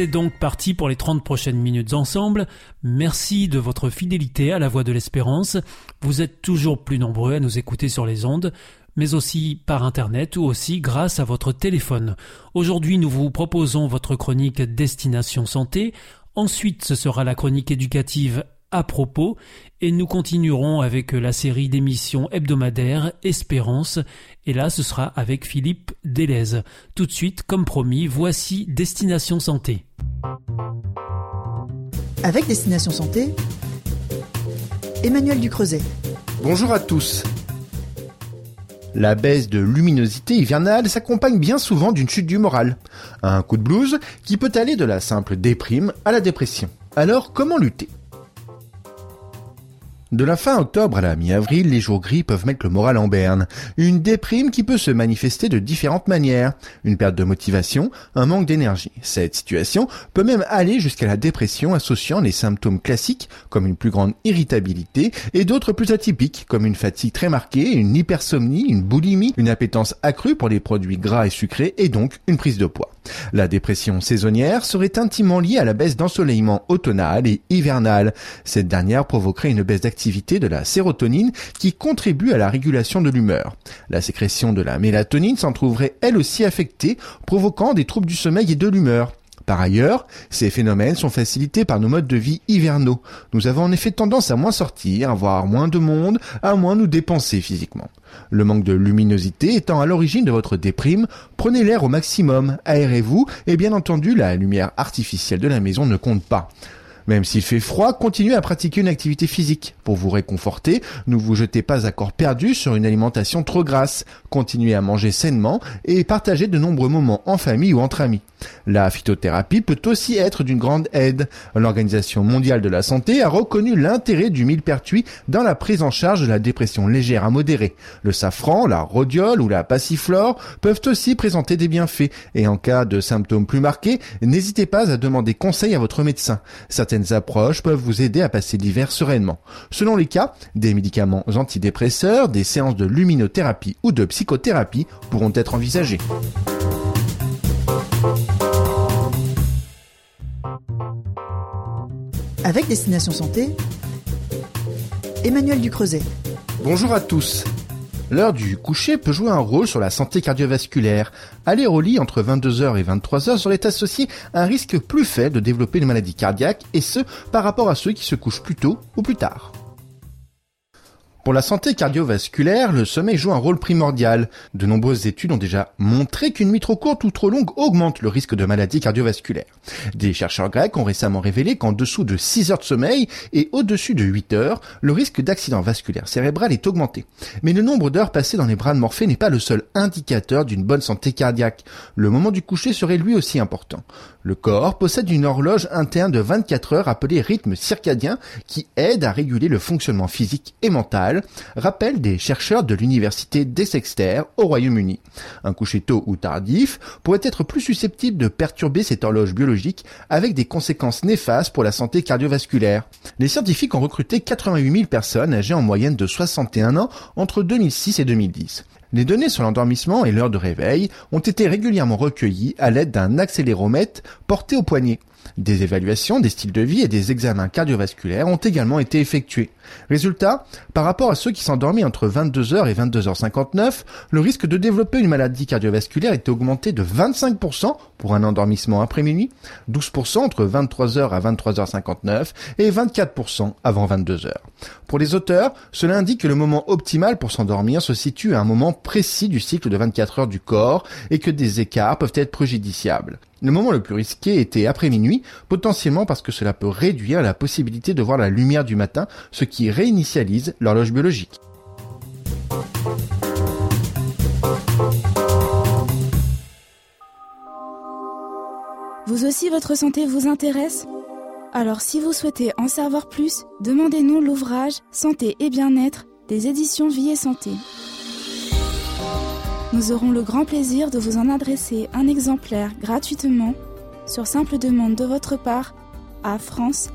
C'est donc parti pour les 30 prochaines minutes ensemble. Merci de votre fidélité à la Voix de l'Espérance. Vous êtes toujours plus nombreux à nous écouter sur les ondes mais aussi par Internet ou aussi grâce à votre téléphone. Aujourd'hui, nous vous proposons votre chronique Destination Santé. Ensuite, ce sera la chronique éducative à propos et nous continuerons avec la série d'émissions hebdomadaires Espérance et là ce sera avec Philippe Delez. Tout de suite, comme promis, voici Destination Santé. Avec Destination Santé, Emmanuel Ducreuset. Bonjour à tous. La baisse de luminosité hivernale s'accompagne bien souvent d'une chute du moral, un coup de blues qui peut aller de la simple déprime à la dépression. Alors comment lutter? De la fin octobre à la mi-avril, les jours gris peuvent mettre le moral en berne. Une déprime qui peut se manifester de différentes manières. Une perte de motivation, un manque d'énergie. Cette situation peut même aller jusqu'à la dépression associant les symptômes classiques comme une plus grande irritabilité et d'autres plus atypiques comme une fatigue très marquée, une hypersomnie, une boulimie, une appétence accrue pour les produits gras et sucrés et donc une prise de poids. La dépression saisonnière serait intimement liée à la baisse d'ensoleillement automnal et hivernal. Cette dernière provoquerait une baisse d'activité de la sérotonine qui contribue à la régulation de l'humeur. La sécrétion de la mélatonine s'en trouverait elle aussi affectée, provoquant des troubles du sommeil et de l'humeur. Par ailleurs, ces phénomènes sont facilités par nos modes de vie hivernaux. Nous avons en effet tendance à moins sortir, à voir moins de monde, à moins nous dépenser physiquement. Le manque de luminosité étant à l'origine de votre déprime, prenez l'air au maximum, aérez-vous et bien entendu la lumière artificielle de la maison ne compte pas. Même s'il fait froid, continuez à pratiquer une activité physique. Pour vous réconforter, ne vous jetez pas à corps perdu sur une alimentation trop grasse. Continuez à manger sainement et partagez de nombreux moments en famille ou entre amis. La phytothérapie peut aussi être d'une grande aide. L'Organisation mondiale de la santé a reconnu l'intérêt du millepertuis dans la prise en charge de la dépression légère à modérée. Le safran, la rhodiole ou la passiflore peuvent aussi présenter des bienfaits et en cas de symptômes plus marqués, n'hésitez pas à demander conseil à votre médecin. Certaines approches peuvent vous aider à passer l'hiver sereinement. Selon les cas, des médicaments antidépresseurs, des séances de luminothérapie ou de psychothérapie pourront être envisagées. Avec Destination Santé, Emmanuel Ducreuset. Bonjour à tous. L'heure du coucher peut jouer un rôle sur la santé cardiovasculaire. Aller au lit entre 22h et 23h serait associé à un risque plus faible de développer une maladie cardiaque, et ce, par rapport à ceux qui se couchent plus tôt ou plus tard. Pour la santé cardiovasculaire, le sommeil joue un rôle primordial. De nombreuses études ont déjà montré qu'une nuit trop courte ou trop longue augmente le risque de maladie cardiovasculaire. Des chercheurs grecs ont récemment révélé qu'en dessous de 6 heures de sommeil et au-dessus de 8 heures, le risque d'accident vasculaire cérébral est augmenté. Mais le nombre d'heures passées dans les bras de Morphée n'est pas le seul indicateur d'une bonne santé cardiaque. Le moment du coucher serait lui aussi important. Le corps possède une horloge interne de 24 heures appelée rythme circadien qui aide à réguler le fonctionnement physique et mental, rappelle des chercheurs de l'université d'Exeter au Royaume-Uni. Un coucher tôt ou tardif pourrait être plus susceptible de perturber cette horloge biologique avec des conséquences néfastes pour la santé cardiovasculaire. Les scientifiques ont recruté 88 000 personnes âgées en moyenne de 61 ans entre 2006 et 2010. Les données sur l'endormissement et l'heure de réveil ont été régulièrement recueillies à l'aide d'un accéléromètre porté au poignet. Des évaluations des styles de vie et des examens cardiovasculaires ont également été effectués. Résultat, par rapport à ceux qui s'endormaient entre 22h et 22h59, le risque de développer une maladie cardiovasculaire était augmenté de 25% pour un endormissement après minuit, 12% entre 23h à 23h59 et 24% avant 22h. Pour les auteurs, cela indique que le moment optimal pour s'endormir se situe à un moment précis du cycle de 24 heures du corps et que des écarts peuvent être préjudiciables. Le moment le plus risqué était après minuit, potentiellement parce que cela peut réduire la possibilité de voir la lumière du matin, ce qui réinitialise l'horloge biologique. Vous aussi, votre santé vous intéresse? Alors si vous souhaitez en savoir plus, demandez-nous l'ouvrage Santé et bien-être des éditions Vie et Santé. Nous aurons le grand plaisir de vous en adresser un exemplaire gratuitement sur simple demande de votre part à france.awr.org.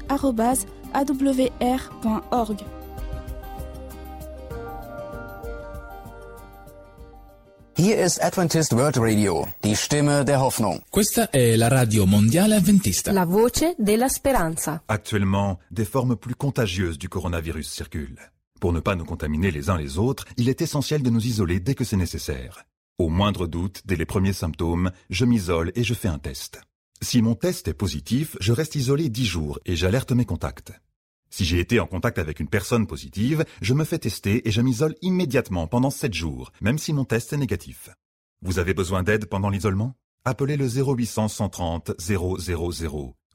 Hier ist Adventist World Radio, die Stimme der Hoffnung. Questa è la radio mondiale adventista. La voce della speranza. Actuellement, des formes plus contagieuses du coronavirus circulent. Pour ne pas nous contaminer les uns les autres, il est essentiel de nous isoler dès que c'est nécessaire. Au moindre doute, dès les premiers symptômes, je m'isole et je fais un test. Si mon test est positif, je reste isolé 10 jours et j'alerte mes contacts. Si j'ai été en contact avec une personne positive, je me fais tester et je m'isole immédiatement pendant 7 jours, même si mon test est négatif. Vous avez besoin d'aide pendant l'isolement? Appelez le 0800 130 000.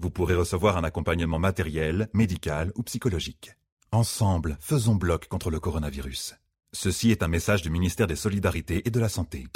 Vous pourrez recevoir un accompagnement matériel, médical ou psychologique. Ensemble, faisons bloc contre le coronavirus. Ceci est un message du ministère des Solidarités et de la Santé.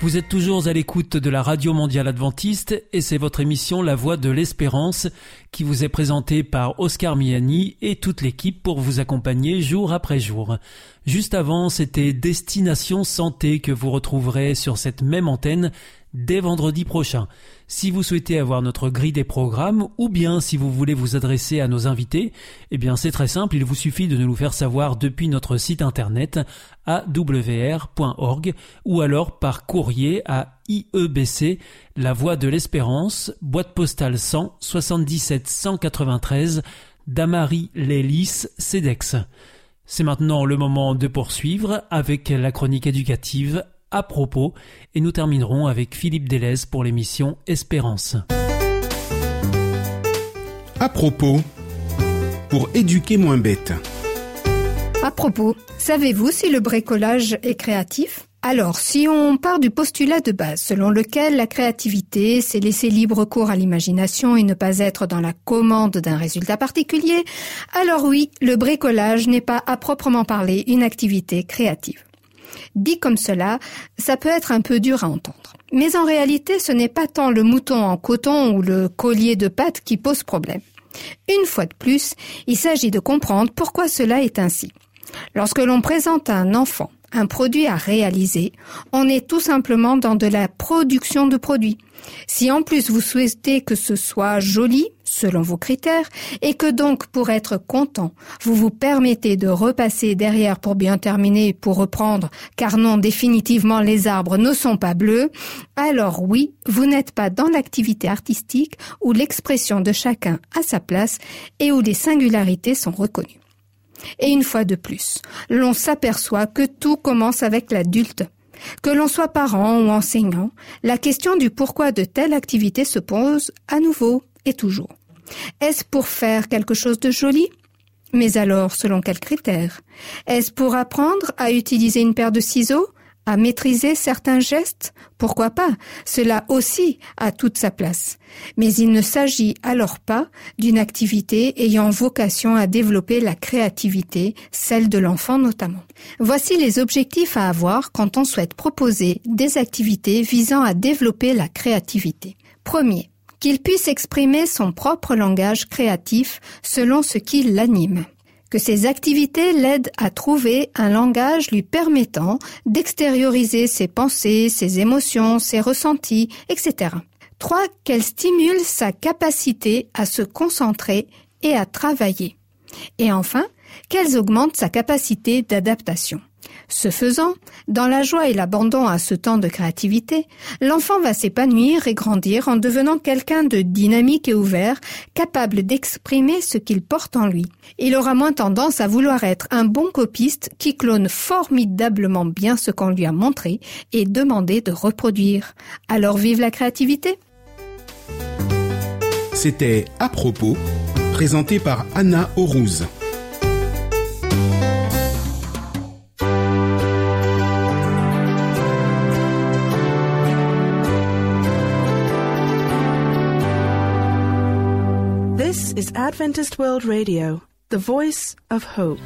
Vous êtes toujours à l'écoute de la Radio Mondiale Adventiste et c'est votre émission La Voix de l'Espérance qui vous est présentée par Oscar Miani et toute l'équipe pour vous accompagner jour après jour. Juste avant, c'était Destination Santé que vous retrouverez sur cette même antenne dès vendredi prochain. Si vous souhaitez avoir notre grille des programmes ou bien si vous voulez vous adresser à nos invités, eh bien c'est très simple, il vous suffit de nous le faire savoir depuis notre site internet awr.org ou alors par courrier à IEBC, La Voix de l'Espérance, boîte postale 100 77 193 Damary Lélis, CEDEX. C'est maintenant le moment de poursuivre avec la chronique éducative à propos et nous terminerons avec Philippe Delez pour l'émission Espérance. À propos, pour éduquer moins bête. À propos, savez-vous si le bricolage est créatif? Alors, si on part du postulat de base selon lequel la créativité, c'est laisser libre cours à l'imagination et ne pas être dans la commande d'un résultat particulier, alors oui, le bricolage n'est pas à proprement parler une activité créative. Dit comme cela, ça peut être un peu dur à entendre. Mais en réalité, ce n'est pas tant le mouton en coton ou le collier de pâte qui pose problème. Une fois de plus, il s'agit de comprendre pourquoi cela est ainsi. Lorsque l'on présente à un enfant un produit à réaliser, on est tout simplement dans de la production de produits. Si en plus vous souhaitez que ce soit joli, selon vos critères, et que donc pour être content, vous vous permettez de repasser derrière pour bien terminer, pour reprendre, car non, définitivement les arbres ne sont pas bleus, alors oui, vous n'êtes pas dans l'activité artistique où l'expression de chacun a sa place et où les singularités sont reconnues. Et une fois de plus, l'on s'aperçoit que tout commence avec l'adulte. Que l'on soit parent ou enseignant, la question du pourquoi de telle activité se pose à nouveau et toujours. Est-ce pour faire quelque chose de joli? Mais alors, selon quels critères? Est-ce pour apprendre à utiliser une paire de ciseaux à maîtriser certains gestes, pourquoi pas, cela aussi a toute sa place. Mais il ne s'agit alors pas d'une activité ayant vocation à développer la créativité, celle de l'enfant notamment. Voici les objectifs à avoir quand on souhaite proposer des activités visant à développer la créativité. Premier, qu'il puisse exprimer son propre langage créatif selon ce qui l'anime que ces activités l'aident à trouver un langage lui permettant d'extérioriser ses pensées, ses émotions, ses ressentis, etc. 3. Qu'elle stimule sa capacité à se concentrer et à travailler. Et enfin, qu'elles augmentent sa capacité d'adaptation. Ce faisant, dans la joie et l'abandon à ce temps de créativité, l'enfant va s'épanouir et grandir en devenant quelqu'un de dynamique et ouvert, capable d'exprimer ce qu'il porte en lui. Il aura moins tendance à vouloir être un bon copiste qui clone formidablement bien ce qu'on lui a montré et demander de reproduire. Alors vive la créativité C'était À propos, présenté par Anna Aurouz. Is Adventist World Radio, the voice of hope.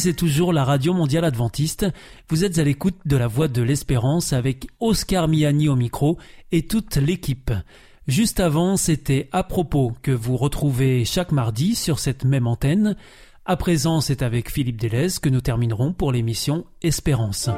C'est toujours la radio mondiale adventiste. Vous êtes à l'écoute de la voix de l'espérance avec Oscar Miani au micro et toute l'équipe. Juste avant, c'était à propos que vous retrouvez chaque mardi sur cette même antenne. À présent, c'est avec Philippe Delez que nous terminerons pour l'émission Espérance.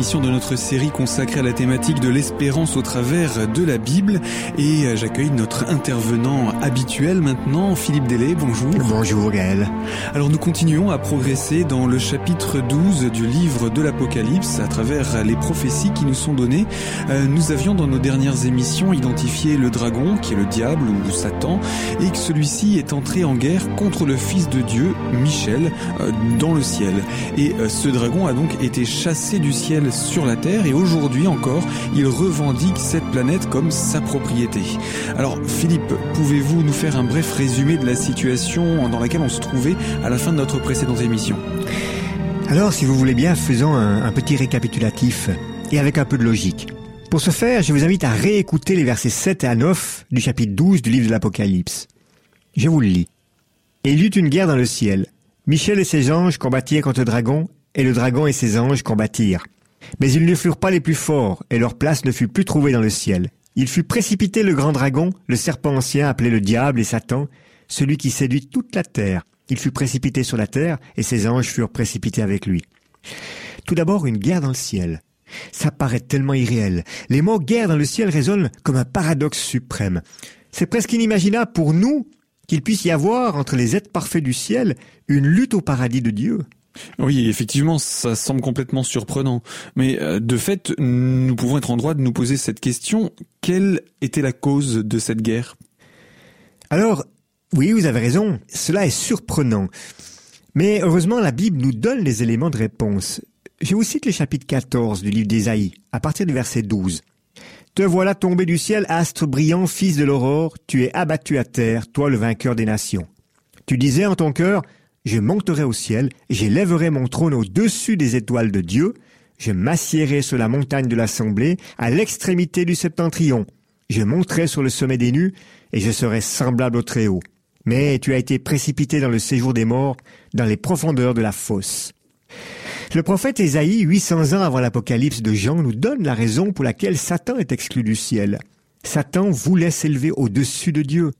Émission de notre série consacrée à la thématique de l'espérance au travers de la Bible. Et euh, j'accueille notre intervenant habituel maintenant, Philippe Delay. Bonjour. Bonjour Gaël. Alors nous continuons à progresser dans le chapitre 12 du livre de l'Apocalypse à travers les prophéties qui nous sont données. Euh, nous avions dans nos dernières émissions identifié le dragon qui est le diable ou Satan et que celui-ci est entré en guerre contre le Fils de Dieu, Michel, euh, dans le ciel. Et ce dragon a donc été chassé du sur la Terre et aujourd'hui encore, il revendique cette planète comme sa propriété. Alors Philippe, pouvez-vous nous faire un bref résumé de la situation dans laquelle on se trouvait à la fin de notre précédente émission? Alors si vous voulez bien, faisons un, un petit récapitulatif et avec un peu de logique. Pour ce faire, je vous invite à réécouter les versets 7 à 9 du chapitre 12 du livre de l'Apocalypse. Je vous le lis. Et il y eut une guerre dans le ciel. Michel et ses anges combattirent contre le dragon et le dragon et ses anges combattirent. Mais ils ne furent pas les plus forts, et leur place ne fut plus trouvée dans le ciel. Il fut précipité le grand dragon, le serpent ancien appelé le diable et Satan, celui qui séduit toute la terre. Il fut précipité sur la terre, et ses anges furent précipités avec lui. Tout d'abord, une guerre dans le ciel. Ça paraît tellement irréel. Les mots guerre dans le ciel résonnent comme un paradoxe suprême. C'est presque inimaginable pour nous qu'il puisse y avoir, entre les êtres parfaits du ciel, une lutte au paradis de Dieu. Oui, effectivement, ça semble complètement surprenant. Mais euh, de fait, nous pouvons être en droit de nous poser cette question. Quelle était la cause de cette guerre? Alors, oui, vous avez raison, cela est surprenant. Mais heureusement, la Bible nous donne les éléments de réponse. Je vous cite le chapitre 14 du livre d'Ésaïe, à partir du verset 12. Te voilà tombé du ciel, astre brillant, fils de l'aurore, tu es abattu à terre, toi le vainqueur des nations. Tu disais en ton cœur, je monterai au ciel, j'élèverai mon trône au-dessus des étoiles de Dieu, je m'assiérai sur la montagne de l'assemblée, à l'extrémité du septentrion. Je monterai sur le sommet des nues, et je serai semblable au Très-Haut. Mais tu as été précipité dans le séjour des morts, dans les profondeurs de la fosse. Le prophète Ésaïe, 800 ans avant l'Apocalypse de Jean, nous donne la raison pour laquelle Satan est exclu du ciel. Satan voulait s'élever au-dessus de Dieu.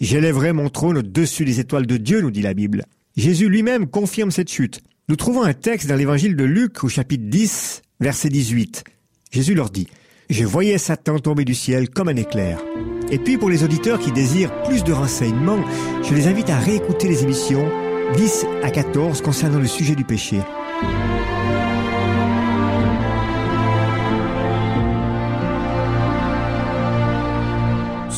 J'élèverai mon trône au-dessus des étoiles de Dieu, nous dit la Bible. Jésus lui-même confirme cette chute. Nous trouvons un texte dans l'évangile de Luc au chapitre 10, verset 18. Jésus leur dit, Je voyais Satan tomber du ciel comme un éclair. Et puis pour les auditeurs qui désirent plus de renseignements, je les invite à réécouter les émissions 10 à 14 concernant le sujet du péché.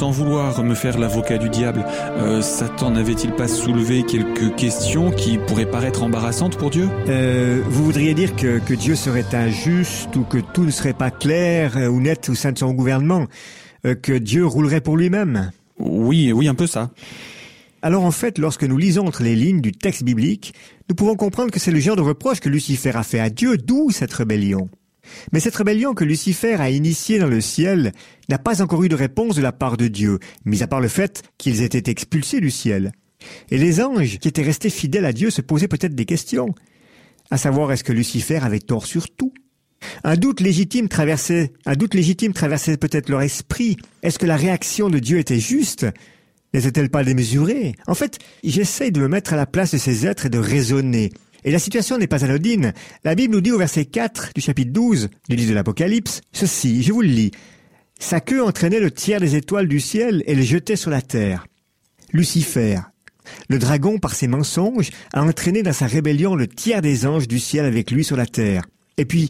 Sans vouloir me faire l'avocat du diable, euh, Satan n'avait-il pas soulevé quelques questions qui pourraient paraître embarrassantes pour Dieu? Euh, Vous voudriez dire que, que, Dieu serait injuste ou que tout ne serait pas clair euh, ou net au sein de son gouvernement euh, Que Dieu roulerait pour lui-même? Oui, oui, un peu ça. Alors en fait, lorsque nous lisons entre les lignes du texte biblique, nous pouvons comprendre que c'est le genre de reproche que Lucifer a fait à Dieu, d'où cette rébellion. Mais cette rébellion que Lucifer a initiée dans le ciel n'a pas encore eu de réponse de la part de Dieu, mis à part le fait qu'ils étaient expulsés du ciel. Et les anges qui étaient restés fidèles à Dieu se posaient peut-être des questions, à savoir est-ce que Lucifer avait tort sur tout? Un doute légitime traversait, peut-être leur esprit. Est-ce que la réaction de Dieu était juste? N'était-elle pas démesurée? En fait, j'essaye de me mettre à la place de ces êtres et de raisonner. Et la situation n'est pas anodine. La Bible nous dit au verset 4 du chapitre 12 du livre de l'Apocalypse, ceci, je vous le lis. Sa queue entraînait le tiers des étoiles du ciel et les jetait sur la terre. Lucifer, le dragon par ses mensonges, a entraîné dans sa rébellion le tiers des anges du ciel avec lui sur la terre. Et puis,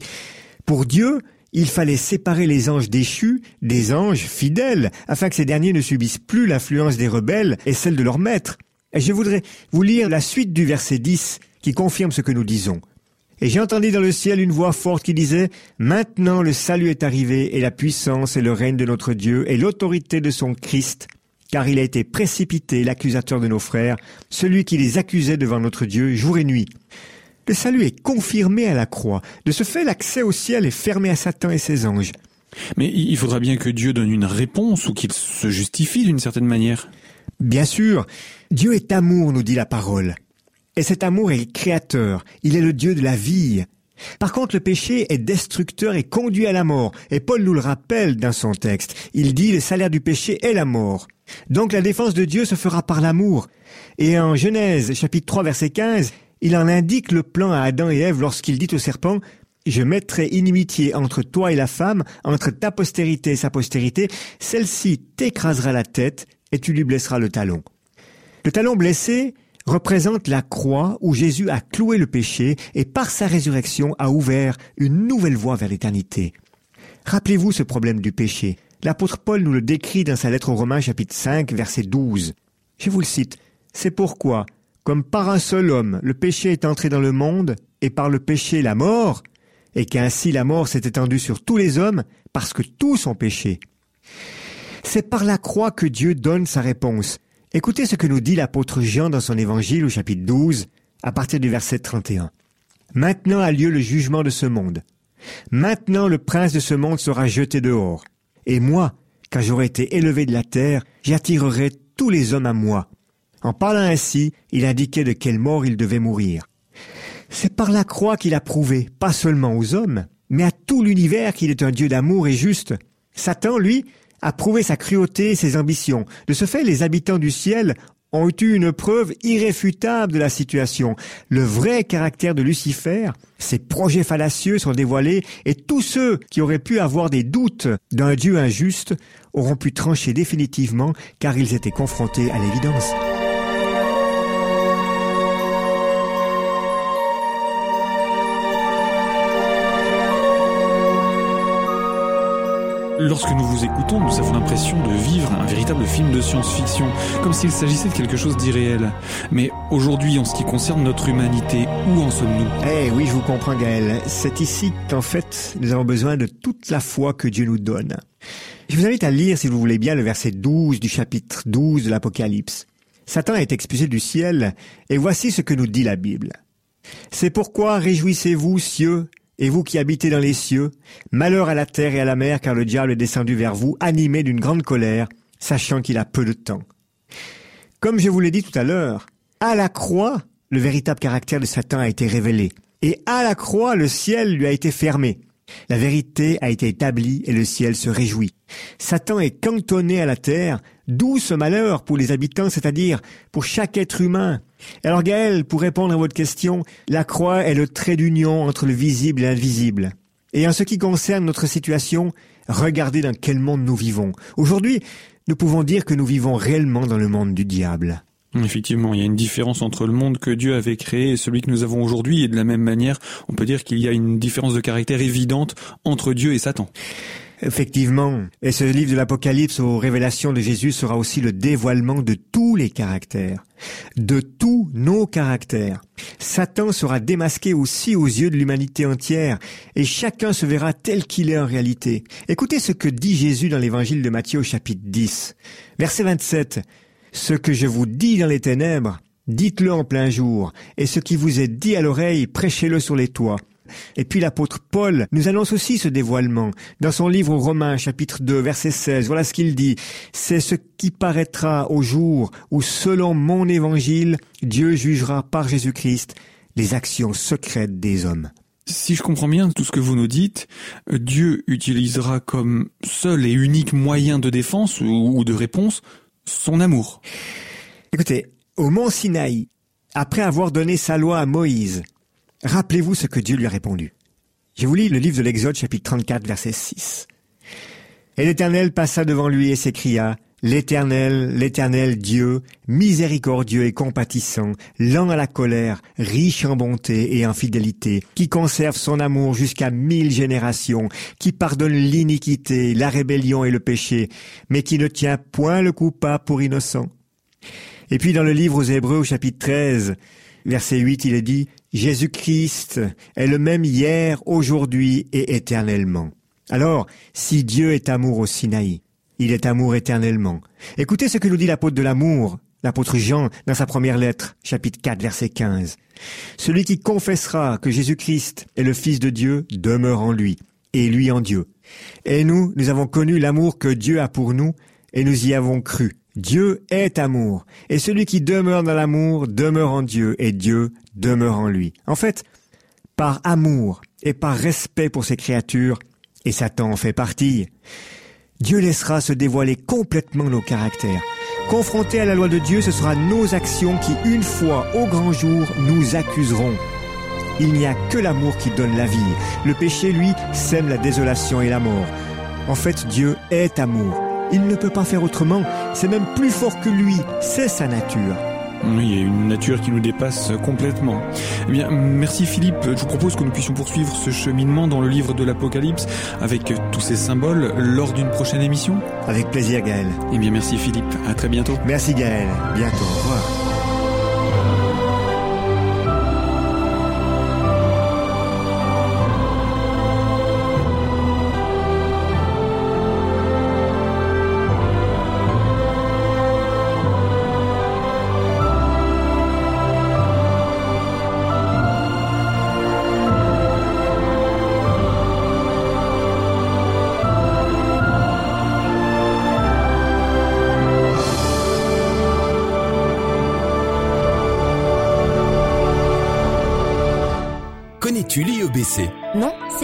pour Dieu, il fallait séparer les anges déchus des anges fidèles, afin que ces derniers ne subissent plus l'influence des rebelles et celle de leur maître. Et je voudrais vous lire la suite du verset 10 qui confirme ce que nous disons. Et j'ai entendu dans le ciel une voix forte qui disait, Maintenant le salut est arrivé, et la puissance et le règne de notre Dieu, et l'autorité de son Christ, car il a été précipité, l'accusateur de nos frères, celui qui les accusait devant notre Dieu jour et nuit. Le salut est confirmé à la croix. De ce fait, l'accès au ciel est fermé à Satan et ses anges. Mais il faudra bien que Dieu donne une réponse ou qu'il se justifie d'une certaine manière. Bien sûr, Dieu est amour, nous dit la parole. Et cet amour est créateur, il est le Dieu de la vie. Par contre, le péché est destructeur et conduit à la mort. Et Paul nous le rappelle dans son texte. Il dit le salaire du péché est la mort. Donc la défense de Dieu se fera par l'amour. Et en Genèse chapitre 3 verset 15, il en indique le plan à Adam et Ève lorsqu'il dit au serpent je mettrai inimitié entre toi et la femme, entre ta postérité et sa postérité, celle-ci t'écrasera la tête et tu lui blesseras le talon. Le talon blessé, représente la croix où Jésus a cloué le péché et par sa résurrection a ouvert une nouvelle voie vers l'éternité. Rappelez-vous ce problème du péché. L'apôtre Paul nous le décrit dans sa lettre aux Romains chapitre 5 verset 12. Je vous le cite. C'est pourquoi, comme par un seul homme, le péché est entré dans le monde, et par le péché la mort, et qu'ainsi la mort s'est étendue sur tous les hommes, parce que tous ont péché. C'est par la croix que Dieu donne sa réponse. Écoutez ce que nous dit l'apôtre Jean dans son évangile au chapitre 12, à partir du verset 31. Maintenant a lieu le jugement de ce monde. Maintenant le prince de ce monde sera jeté dehors. Et moi, quand j'aurai été élevé de la terre, j'attirerai tous les hommes à moi. En parlant ainsi, il indiquait de quelle mort il devait mourir. C'est par la croix qu'il a prouvé, pas seulement aux hommes, mais à tout l'univers qu'il est un Dieu d'amour et juste. Satan, lui, a prouvé sa cruauté et ses ambitions. De ce fait, les habitants du ciel ont eu une preuve irréfutable de la situation. Le vrai caractère de Lucifer, ses projets fallacieux sont dévoilés et tous ceux qui auraient pu avoir des doutes d'un Dieu injuste auront pu trancher définitivement car ils étaient confrontés à l'évidence. Lorsque nous vous écoutons, nous avons l'impression de vivre un véritable film de science-fiction, comme s'il s'agissait de quelque chose d'irréel. Mais aujourd'hui, en ce qui concerne notre humanité, où en sommes-nous? Eh oui, je vous comprends Gaël. C'est ici qu'en fait, nous avons besoin de toute la foi que Dieu nous donne. Je vous invite à lire, si vous voulez bien, le verset 12 du chapitre 12 de l'Apocalypse. Satan est expulsé du ciel, et voici ce que nous dit la Bible. C'est pourquoi réjouissez-vous, cieux, et vous qui habitez dans les cieux, malheur à la terre et à la mer, car le diable est descendu vers vous, animé d'une grande colère, sachant qu'il a peu de temps. Comme je vous l'ai dit tout à l'heure, à la croix, le véritable caractère de Satan a été révélé, et à la croix, le ciel lui a été fermé. La vérité a été établie et le ciel se réjouit. Satan est cantonné à la terre, d'où ce malheur pour les habitants, c'est-à-dire pour chaque être humain. Alors Gaël, pour répondre à votre question, la croix est le trait d'union entre le visible et l'invisible. Et en ce qui concerne notre situation, regardez dans quel monde nous vivons. Aujourd'hui, nous pouvons dire que nous vivons réellement dans le monde du diable. Effectivement, il y a une différence entre le monde que Dieu avait créé et celui que nous avons aujourd'hui, et de la même manière, on peut dire qu'il y a une différence de caractère évidente entre Dieu et Satan. Effectivement. Et ce livre de l'Apocalypse aux révélations de Jésus sera aussi le dévoilement de tous les caractères, de tous nos caractères. Satan sera démasqué aussi aux yeux de l'humanité entière, et chacun se verra tel qu'il est en réalité. Écoutez ce que dit Jésus dans l'évangile de Matthieu au chapitre 10. Verset 27. Ce que je vous dis dans les ténèbres, dites-le en plein jour, et ce qui vous est dit à l'oreille, prêchez-le sur les toits. Et puis l'apôtre Paul nous annonce aussi ce dévoilement. Dans son livre aux Romains chapitre 2 verset 16, voilà ce qu'il dit. C'est ce qui paraîtra au jour où selon mon évangile, Dieu jugera par Jésus-Christ les actions secrètes des hommes. Si je comprends bien tout ce que vous nous dites, Dieu utilisera comme seul et unique moyen de défense ou de réponse son amour. Écoutez, au mont Sinaï, après avoir donné sa loi à Moïse, rappelez-vous ce que Dieu lui a répondu. Je vous lis le livre de l'Exode chapitre 34 verset 6. Et l'Éternel passa devant lui et s'écria, L'Éternel, l'Éternel Dieu, miséricordieux et compatissant, lent à la colère, riche en bonté et en fidélité, qui conserve son amour jusqu'à mille générations, qui pardonne l'iniquité, la rébellion et le péché, mais qui ne tient point le coupable pour innocent. Et puis dans le livre aux Hébreux chapitre 13, verset 8, il est dit, Jésus-Christ est le même hier, aujourd'hui et éternellement. Alors, si Dieu est amour au Sinaï, il est amour éternellement. Écoutez ce que nous dit l'apôtre de l'amour, l'apôtre Jean, dans sa première lettre, chapitre 4, verset 15. Celui qui confessera que Jésus-Christ est le Fils de Dieu demeure en lui, et lui en Dieu. Et nous, nous avons connu l'amour que Dieu a pour nous, et nous y avons cru. Dieu est amour, et celui qui demeure dans l'amour demeure en Dieu, et Dieu demeure en lui. En fait, par amour et par respect pour ses créatures, et Satan en fait partie, Dieu laissera se dévoiler complètement nos caractères. Confrontés à la loi de Dieu, ce sera nos actions qui, une fois au grand jour, nous accuseront. Il n'y a que l'amour qui donne la vie. Le péché, lui, sème la désolation et la mort. En fait, Dieu est amour. Il ne peut pas faire autrement. C'est même plus fort que lui. C'est sa nature. Oui, il y a une nature qui nous dépasse complètement. Eh bien, merci Philippe. Je vous propose que nous puissions poursuivre ce cheminement dans le livre de l'Apocalypse avec tous ces symboles lors d'une prochaine émission. Avec plaisir, Gaël. Eh bien, merci Philippe. À très bientôt. Merci Gaël. Bientôt. Au revoir.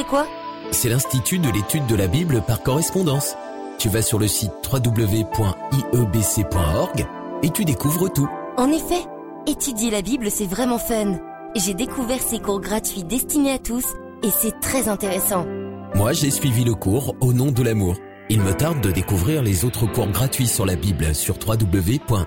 Quoi C'est l'Institut de l'étude de la Bible par correspondance. Tu vas sur le site www.iebc.org et tu découvres tout. En effet, étudier la Bible, c'est vraiment fun. J'ai découvert ces cours gratuits destinés à tous et c'est très intéressant. Moi, j'ai suivi le cours Au nom de l'amour. Il me tarde de découvrir les autres cours gratuits sur la Bible sur www.iebc.org.